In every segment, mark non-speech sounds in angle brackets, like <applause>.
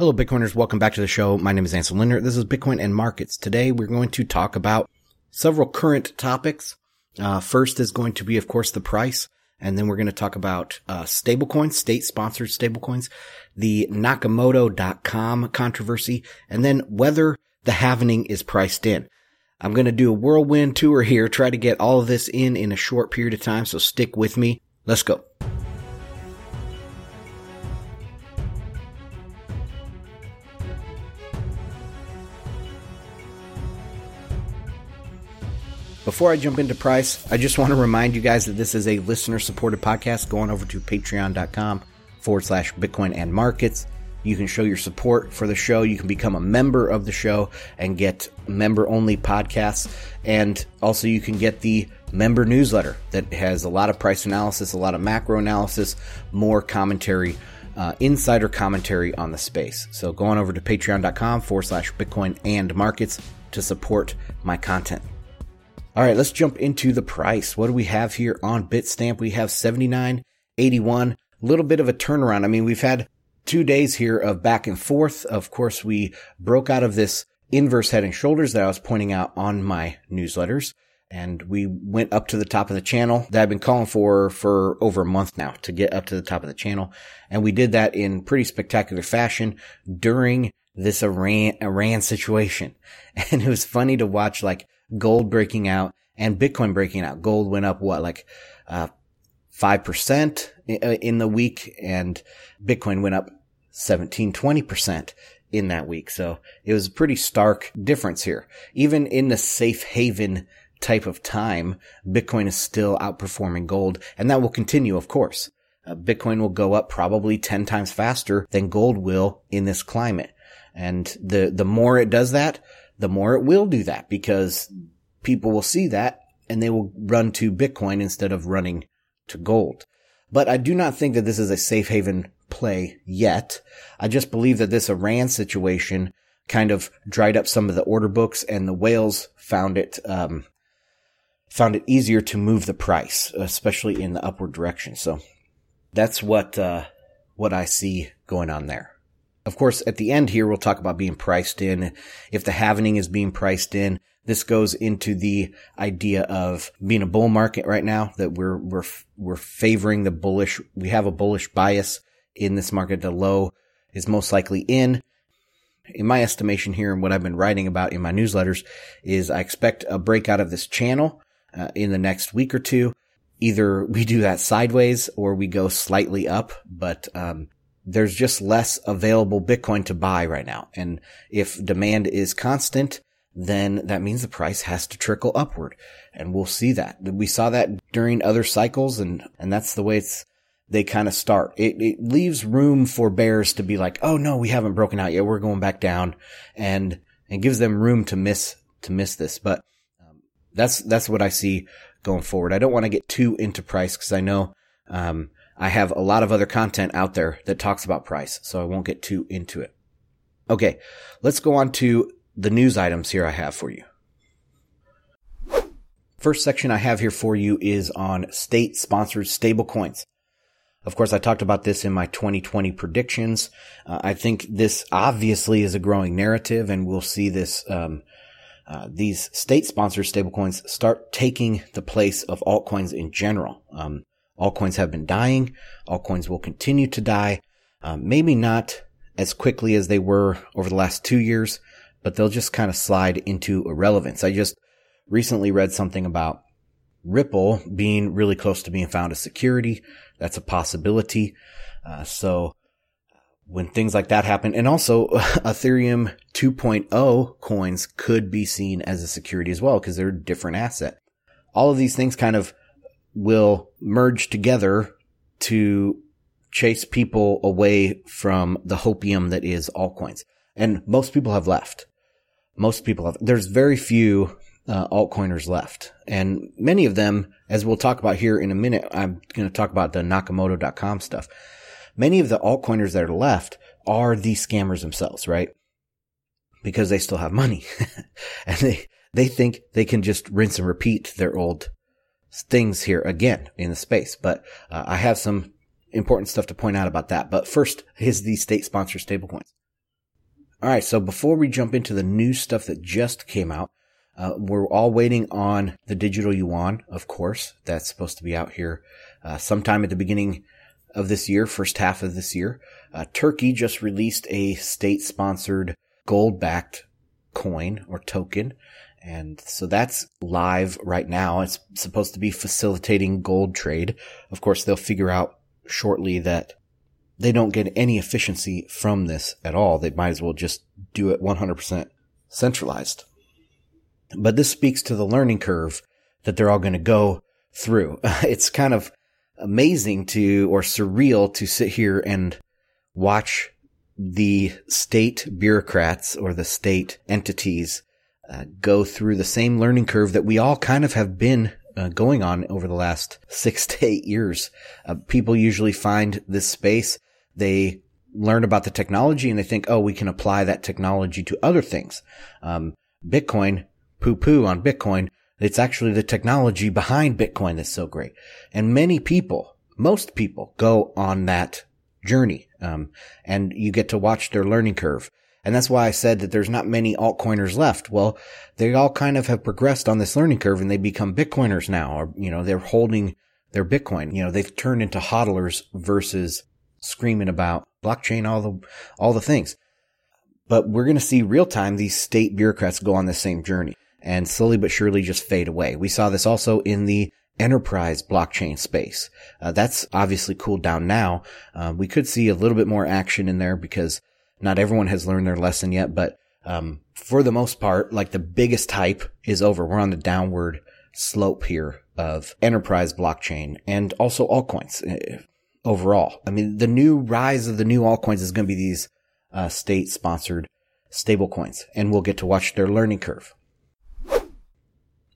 Hello, Bitcoiners. Welcome back to the show. My name is Ansel Lindner. This is Bitcoin and Markets. Today, we're going to talk about several current topics. Uh, first is going to be, of course, the price. And then we're going to talk about uh, stablecoins, state-sponsored stablecoins, the Nakamoto.com controversy, and then whether the halvening is priced in. I'm going to do a whirlwind tour here, try to get all of this in in a short period of time, so stick with me. Let's go. Before I jump into price, I just want to remind you guys that this is a listener supported podcast. Going over to patreon.com forward slash Bitcoin and markets. You can show your support for the show. You can become a member of the show and get member only podcasts. And also you can get the member newsletter that has a lot of price analysis, a lot of macro analysis, more commentary, uh, insider commentary on the space. So go on over to patreon.com forward slash Bitcoin and markets to support my content. All right, let's jump into the price. What do we have here on Bitstamp? We have 79.81. A little bit of a turnaround. I mean, we've had two days here of back and forth. Of course, we broke out of this inverse head and shoulders that I was pointing out on my newsletters. And we went up to the top of the channel that I've been calling for for over a month now to get up to the top of the channel. And we did that in pretty spectacular fashion during this Iran, Iran situation. <laughs> And it was funny to watch like gold breaking out and Bitcoin breaking out. Gold went up what, like, uh, 5% in the week and Bitcoin went up 17, 20% in that week. So it was a pretty stark difference here. Even in the safe haven type of time, Bitcoin is still outperforming gold and that will continue, of course. Uh, Bitcoin will go up probably 10 times faster than gold will in this climate. And the, the more it does that, the more it will do that because people will see that and they will run to Bitcoin instead of running to gold. But I do not think that this is a safe haven play yet. I just believe that this Iran situation kind of dried up some of the order books and the whales found it, um, found it easier to move the price, especially in the upward direction. So that's what, uh, what I see going on there. Of course, at the end here, we'll talk about being priced in. If the halvening is being priced in, this goes into the idea of being a bull market right now that we're, we're, we're favoring the bullish. We have a bullish bias in this market. The low is most likely in. In my estimation here and what I've been writing about in my newsletters is I expect a breakout of this channel uh, in the next week or two. Either we do that sideways or we go slightly up, but, um, there's just less available Bitcoin to buy right now. And if demand is constant, then that means the price has to trickle upward. And we'll see that. We saw that during other cycles and, and that's the way it's, they kind of start. It, it leaves room for bears to be like, oh no, we haven't broken out yet. We're going back down and, and gives them room to miss, to miss this. But um, that's, that's what I see going forward. I don't want to get too into price because I know, um, I have a lot of other content out there that talks about price, so I won't get too into it. Okay, let's go on to the news items here I have for you. First section I have here for you is on state sponsored stablecoins. Of course, I talked about this in my 2020 predictions. Uh, I think this obviously is a growing narrative and we'll see this, um, uh, these state sponsored stablecoins start taking the place of altcoins in general. Um, Altcoins have been dying. Altcoins will continue to die. Um, maybe not as quickly as they were over the last two years, but they'll just kind of slide into irrelevance. I just recently read something about Ripple being really close to being found as security. That's a possibility. Uh, so when things like that happen, and also <laughs> Ethereum 2.0 coins could be seen as a security as well because they're a different asset. All of these things kind of will merge together to chase people away from the hopium that is altcoins. And most people have left. Most people have, there's very few uh, altcoiners left. And many of them, as we'll talk about here in a minute, I'm going to talk about the Nakamoto.com stuff. Many of the altcoiners that are left are the scammers themselves, right? Because they still have money <laughs> and they, they think they can just rinse and repeat their old things here again in the space, but uh, I have some important stuff to point out about that. But first is the state sponsored stablecoins. All right. So before we jump into the new stuff that just came out, uh, we're all waiting on the digital yuan, of course. That's supposed to be out here uh, sometime at the beginning of this year, first half of this year. Uh, Turkey just released a state sponsored gold backed coin or token. And so that's live right now. It's supposed to be facilitating gold trade. Of course, they'll figure out shortly that they don't get any efficiency from this at all. They might as well just do it 100% centralized. But this speaks to the learning curve that they're all going to go through. <laughs> It's kind of amazing to, or surreal to sit here and watch the state bureaucrats or the state entities uh, go through the same learning curve that we all kind of have been uh, going on over the last <laughs> six to eight years. Uh, people usually find this space. They learn about the technology and they think, oh, we can apply that technology to other things. Um, Bitcoin, poo poo on Bitcoin. It's actually the technology behind Bitcoin that's so great. And many people, most people go on that journey. Um, and you get to watch their learning curve. And that's why I said that there's not many altcoiners left. Well, they all kind of have progressed on this learning curve and they become Bitcoiners now, or, you know, they're holding their Bitcoin. You know, they've turned into hodlers versus screaming about blockchain, all the, all the things. But we're going to see real time these state bureaucrats go on the same journey and slowly but surely just fade away. We saw this also in the enterprise blockchain space. Uh, that's obviously cooled down now. Uh, we could see a little bit more action in there because not everyone has learned their lesson yet, but um, for the most part, like the biggest hype is over. We're on the downward slope here of enterprise blockchain and also altcoins uh, overall. I mean, the new rise of the new altcoins is going to be these uh, state sponsored stablecoins, and we'll get to watch their learning curve.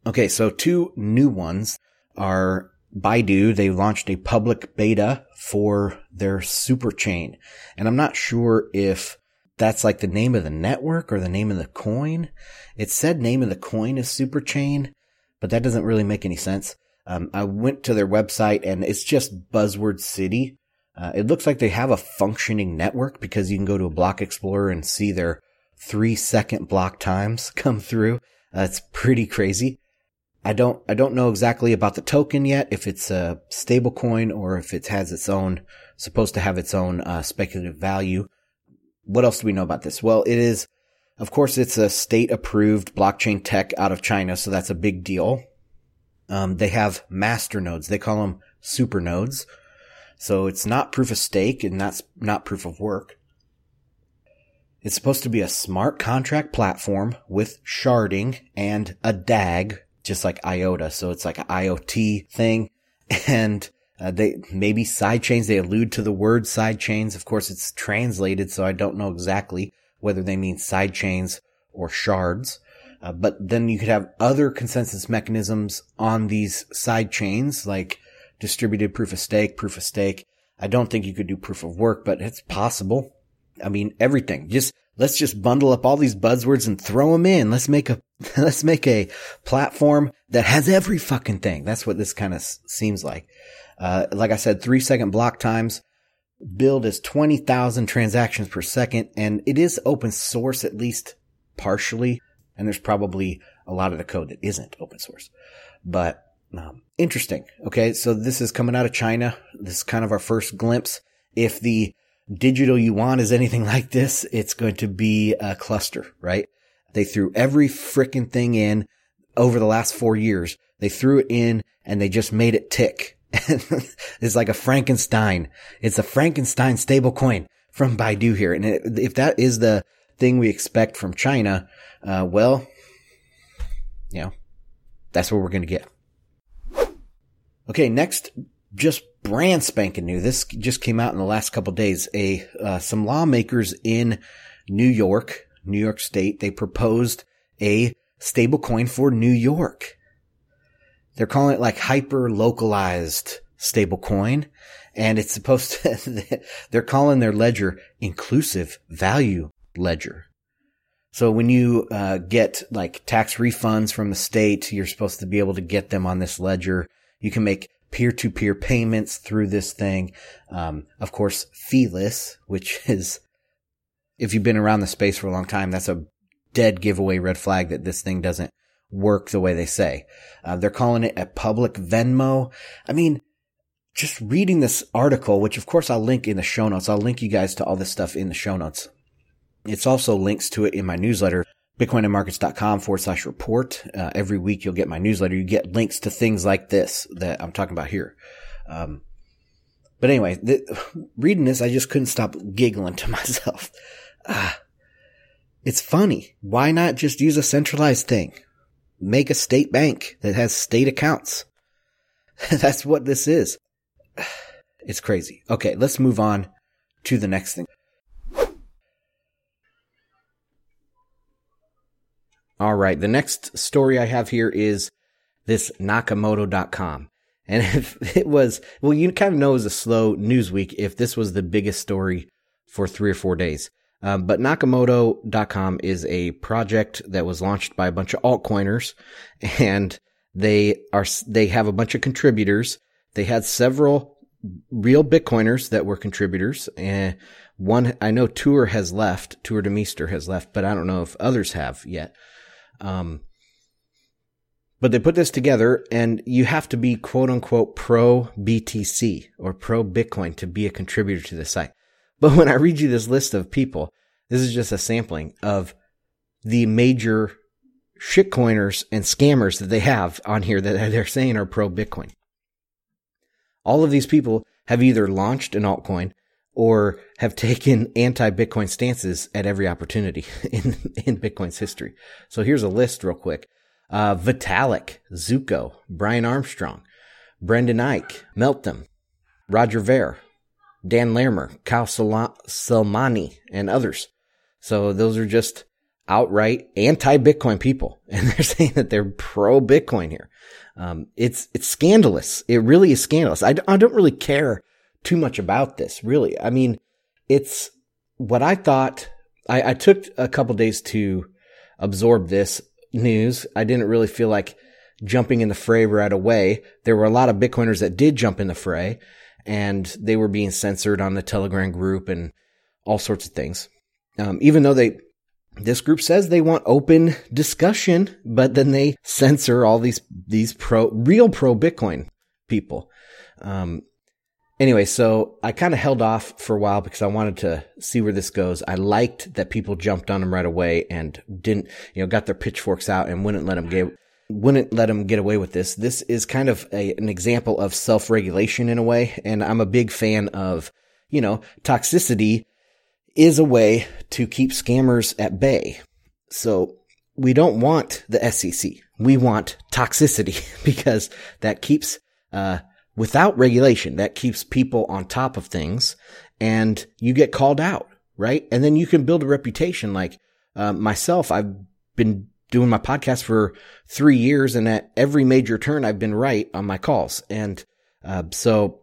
Okay, so two new ones are Baidu. They launched a public beta for their super chain. And I'm not sure if that's like the name of the network or the name of the coin. It said name of the coin is super chain, but that doesn't really make any sense. Um, I went to their website and it's just buzzword city. Uh, it looks like they have a functioning network because you can go to a block explorer and see their three second block times <laughs> come through. That's uh, pretty crazy. I don't, I don't know exactly about the token yet, if it's a stable coin or if it has its own, supposed to have its own, uh, speculative value. What else do we know about this? Well, it is, of course, it's a state approved blockchain tech out of China. So that's a big deal. Um, they have master nodes. They call them super nodes. So it's not proof of stake and that's not proof of work. It's supposed to be a smart contract platform with sharding and a DAG just like IOTA. So it's like an IoT thing. <laughs> And uh, they maybe side chains. They allude to the word side chains. Of course, it's translated, so I don't know exactly whether they mean side chains or shards. Uh, but then you could have other consensus mechanisms on these side chains, like distributed proof of stake, proof of stake. I don't think you could do proof of work, but it's possible. I mean, everything. Just let's just bundle up all these buzzwords and throw them in. Let's make a <laughs> let's make a platform that has every fucking thing. That's what this kind of s- seems like. Uh, like I said, three second block times. Build is 20,000 transactions per second, and it is open source at least partially. And there's probably a lot of the code that isn't open source, but um, interesting. Okay, so this is coming out of China. This is kind of our first glimpse. If the digital yuan is anything <laughs> like this, it's going to be a cluster, right? They threw every freaking thing in over the last four years. They threw it in and they just made it tick. <laughs> it's like a Frankenstein. It's a Frankenstein stable coin from Baidu here. And if that is the thing we expect from China, uh, well, you know, that's what we're going to get. Okay. Next, just brand spanking new. This just came out in the last couple days. A, uh, some lawmakers in New York New York State, they proposed a stable coin for New York. They're calling it like hyper localized stable coin. And it's supposed to, <laughs> they're calling their ledger inclusive value ledger. So when you uh, get like tax refunds from the state, you're supposed to be able to get them on this ledger. You can make peer-to-peer payments through this thing. Um, of course, feeless, which <laughs> is if you've been around the space for a long time, that's a dead giveaway red flag that this thing doesn't work the way they say. Uh, they're calling it a public Venmo. I mean, just reading this article, which of course I'll link in the show notes. I'll link you guys to all this stuff in the show notes. It's also links to it in my newsletter, bitcoinandmarkets.com forward slash report. Uh, every week you'll get my newsletter. You get links to things like this that I'm talking about here. Um, but anyway, <laughs> reading this, I just couldn't stop giggling to <laughs> myself. Ah, it's funny. Why not just use a centralized thing? Make a state bank that has state accounts. <laughs> That's what this is. <sighs> It's crazy. Okay, let's move on to the next thing. All right, the next story I have here is this Nakamoto.com. And <laughs> if it was, well, you kind of know it was a slow news week if this was the biggest story for three or four days. Um, but Nakamoto.com is a project that was launched by a bunch of altcoiners <laughs> and they are, they have a bunch of contributors. They had several real Bitcoiners that were contributors and one, I know Tuur has left, Tuur Demeester has left, but I don't know if others have yet. Um, but they put this together and you have to be quote unquote pro BTC or pro Bitcoin to be a contributor to the site. But when I read you this list of people, this is just a sampling of the major shitcoiners and scammers that they have on here that <laughs> they're saying are pro Bitcoin. All of these people have either launched an altcoin or have taken anti-Bitcoin stances at every opportunity <laughs> in, in Bitcoin's history. So here's a list real quick. Uh, Vitalik, Zooko, Brian Armstrong, Brendan Eich, Meltem, Roger Ver, Dan Larimer, Kyle Samani, and others. So those are just outright anti-Bitcoin people. <laughs> And they're saying that they're pro-Bitcoin here. Um, it's, it's scandalous. It really is scandalous. I, I don't really care too much about this, really. I mean, it's what I thought. I, I took a couple days to absorb this news. I didn't really feel like jumping in the fray right away. There were a lot of Bitcoiners that did jump in the fray and they were being censored on the Telegram group and all sorts of things. Um, even though they, this group says they want open discussion, but then they <laughs> censor all these, these pro, real pro Bitcoin people. Um, anyway, so I kind of held off for a while because I wanted to see where this goes. I liked that people jumped on him right away and didn't, you know, got their pitchforks out and wouldn't let him get, wouldn't let him get away with this. This is kind of a, an example of self-regulation in a way. And I'm a big fan of, you know, toxicity is a way to keep scammers at bay. So we don't want the SEC. We want toxicity <laughs> because that keeps, uh, without regulation that keeps people on top of things and you get called out, right? And then you can build a reputation. Like uh, myself, I've been doing my podcast for three years and at every major turn, I've been right on my calls. And uh, so,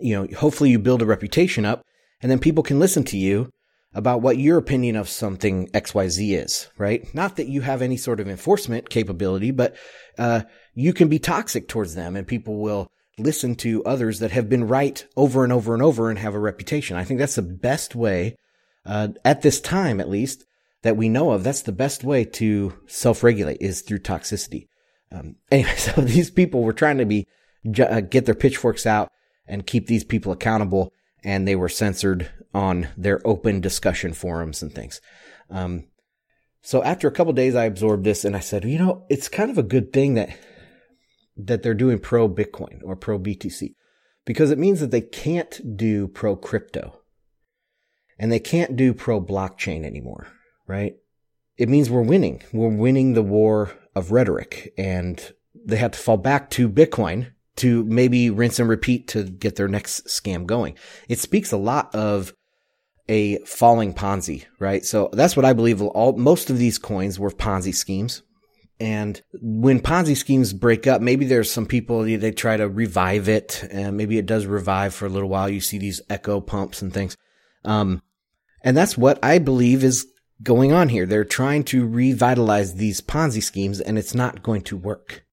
you know, hopefully you build a reputation up and then people can listen to you about what your opinion of something XYZ is, right? Not that you have any sort of enforcement capability, but uh, you can be toxic towards them and people will listen to others that have been right over and over and over and have a reputation. I think that's the best way, uh, at this time at least, that we know of. That's the best way to self-regulate is through toxicity. Um, <laughs> anyway, so these people were trying to be, uh, get their pitchforks out and keep these people accountable and they were censored on their open discussion forums and things. Um, so after a couple days, I absorbed this and I said, you know, it's kind of a good thing that that they're doing pro Bitcoin or pro BTC because it means that they can't do pro crypto and they can't do pro blockchain anymore, right? It means we're winning. We're winning the war of rhetoric and they have to fall back to Bitcoin to maybe rinse and repeat to get their next scam going. It speaks a lot of a falling Ponzi, right? So that's what I believe all, most of these coins were Ponzi schemes. And when Ponzi schemes break up, maybe there's some people, they try to revive it and maybe it does revive for a little while. You see these echo pumps and things. Um, and that's what I believe is going on here. They're trying to revitalize these Ponzi schemes and it's not going to work.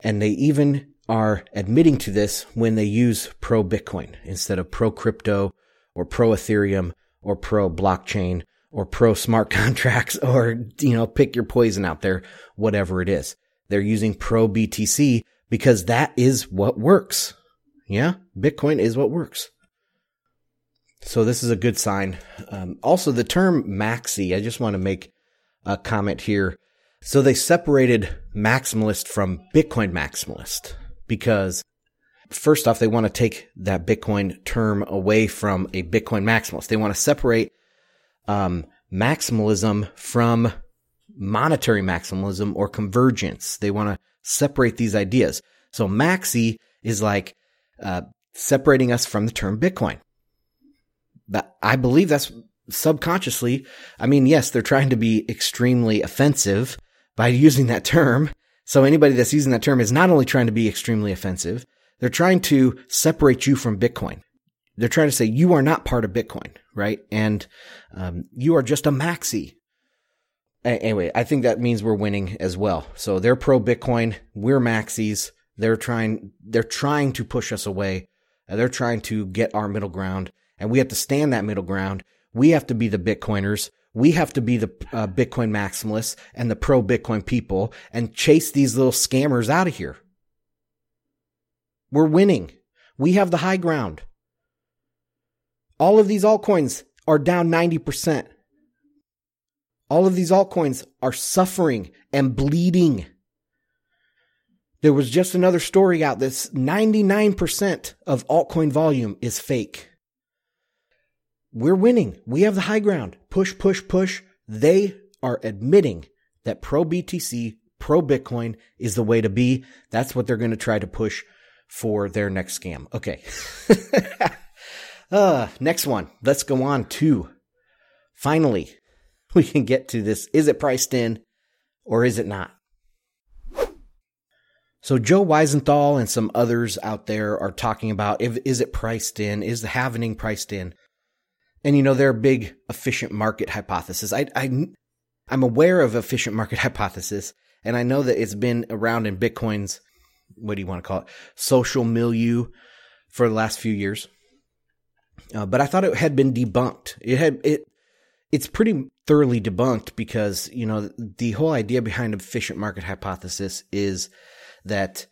And they even are admitting to this when they use pro Bitcoin instead of pro crypto or pro Ethereum or pro blockchain or pro smart <laughs> contracts or, you know, pick your poison out there, whatever it is. They're using pro BTC because that is what works. Yeah. Bitcoin is what works. So this is a good sign. Um, also the term maxi, I just want to make a comment here. So they separated maximalist from Bitcoin maximalist because first off, they want to take that Bitcoin term away from a Bitcoin maximalist. They want to separate um, maximalism from monetary maximalism or convergence. They want to separate these ideas. So maxi is like uh, separating us from the term Bitcoin. But I believe that's subconsciously. I mean, yes, they're trying to be extremely offensive by using that term. So anybody that's using that term is not only trying to be extremely offensive, they're trying to separate you from Bitcoin. They're trying to say you are not part of Bitcoin, right? And um, you are just a maxi. Anyway, I think that means we're winning as well. So they're pro Bitcoin, we're maxis. They're trying they're trying to push us away. They're trying to get our middle ground, and we have to stand that middle ground. We have to be the Bitcoiners. We have to be the uh, Bitcoin maximalists and the pro Bitcoin people and chase these little scammers out of here. We're winning. We have the high ground. All of these altcoins are down 90%. All of these altcoins are suffering and bleeding. There was just another story out that's 99% of altcoin volume is fake. We're winning. We have the high ground. Push, push, push. They are admitting that pro BTC, pro Bitcoin is the way to be. That's what they're going to try to push for their next scam. Okay. <laughs> uh, next one. Let's go on to finally <laughs> we can get to this. Is it priced in or is it not? So Joe Weisenthal and some others out there are talking about if, is it priced in? Is the halvening priced in? And you know, they're a big efficient market hypothesis. I, I, I'm aware of efficient market <laughs> hypothesis and I know that it's been around in Bitcoin's what do you want to call it social milieu for the last few years. Uh, but I thought it had been debunked. It had it. It's pretty thoroughly debunked because you know the whole idea behind efficient market hypothesis is that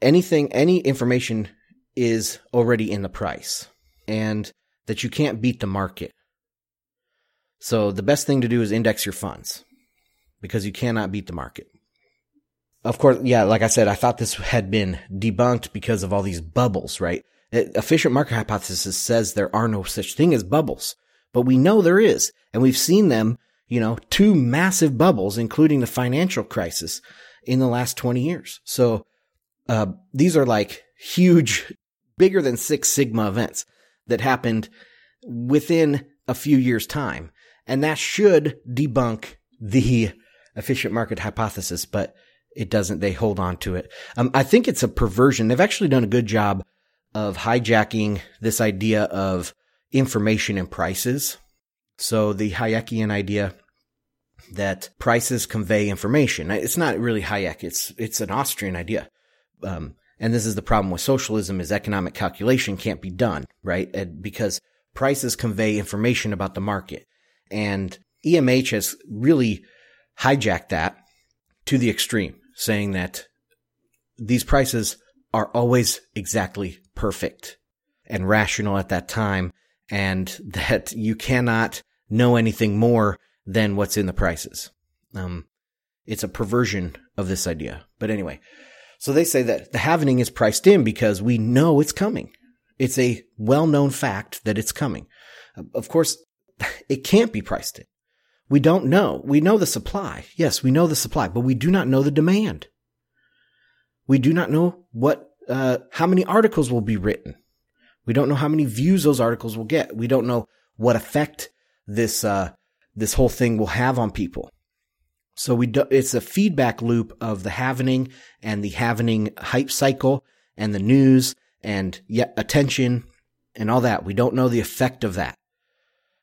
anything, any information is already in the price, and that you can't beat the market. So the best thing to do is index your funds because you cannot beat the market of course, yeah, like I said, I thought this had been debunked because of all these bubbles, right? Efficient market hypothesis says there are no such thing as bubbles, but we know there is. And we've seen them, you know, two massive bubbles, including the financial crisis in the last 20 years. So, uh, these are like huge, bigger than six sigma events that happened within a few years time. And that should debunk the efficient market hypothesis, but it doesn't, they hold on to it. Um, I think it's a perversion. They've actually done a good job of hijacking this idea of information and prices. So the Hayekian idea that prices convey information. It's not really Hayek. It's, it's an Austrian idea. Um, and this is the problem with socialism is economic calculation can't be done, right? And because prices convey information about the market. And EMH has really hijacked that to the extreme saying that these prices are always exactly perfect and rational at that time and <laughs> that you cannot know anything more than what's in the prices. Um, it's a perversion of this idea. But anyway, so they say that the halvening is priced in because we know it's coming. It's a well-known fact that it's coming. Of course, <laughs> it can't be priced in. We don't know. We know the supply. Yes, we know the supply, but we do not know the demand. We do not know what, uh, how many articles will be written. We don't know how many views those articles will get. We don't know what effect this, uh, this whole thing will have on people. So we do, it's a feedback loop of the halvening and the halvening hype cycle and the news and yet attention and all that. We don't know the effect of that.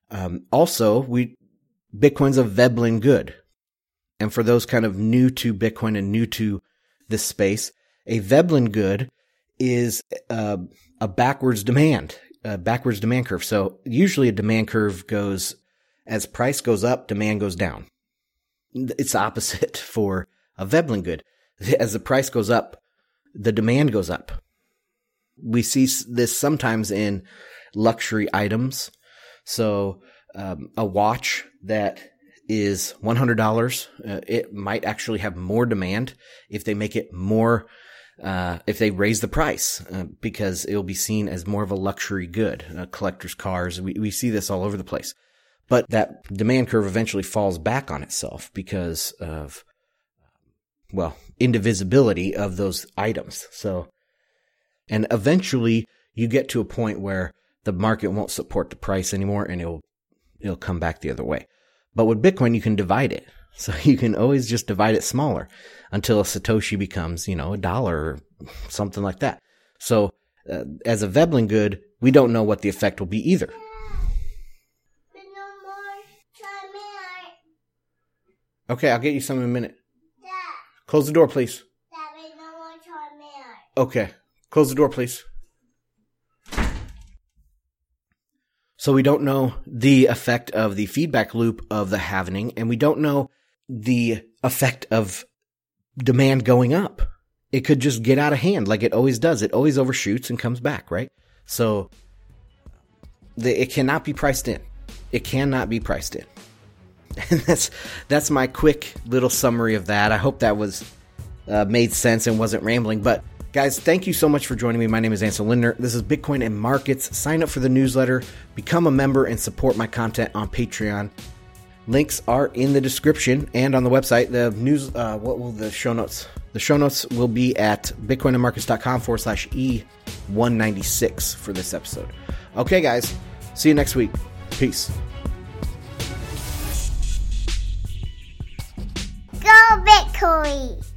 Um, also, we Bitcoin's a Veblen good. And for those kind of new to Bitcoin and new to this space, a Veblen good is a backwards demand, a backwards demand curve. So usually a demand curve goes as price goes up, demand goes down. It's opposite <laughs> for a Veblen good. As the price goes up, the demand goes up. We see this sometimes in luxury items. So, um, a watch that is $100, uh, it might actually have more demand if they make it more uh, if they raise the price uh, because it'll be seen as more of a luxury good, uh, collector's cars. We, we see this all over the place. But that demand curve eventually falls back on itself because of, well, indivisibility of those items. So, and eventually you get to a point where the market won't support the price anymore and it'll, it'll come back the other way. But with Bitcoin, you can divide it. So <laughs> you can always just divide it smaller until a Satoshi becomes, you know, a dollar or something like that. So uh, as a Veblen good, we don't know what the effect will be either. Okay, I'll get you some in a minute. Close the door, please. Okay, close the door, please. So we don't know the effect of the feedback loop of the halvening, and we don't know the effect of demand going up. It could just get out of hand like it always does. It always overshoots and comes back, right? So the, it cannot be priced in. It cannot be priced in. <laughs> And that's that's my quick little summary of that. I hope that was uh, made sense and wasn't rambling. But guys, thank you so much for joining me. My name is Ansel Lindner. This is Bitcoin and Markets. Sign up for the newsletter, become a member, and support my content on Patreon. Links are in the description and on the website. The news, uh, what will the show notes? The show notes will be at bitcoinandmarkets.com forward slash E196 for this episode. Okay, guys. See you next week. Peace. Go Bitcoin!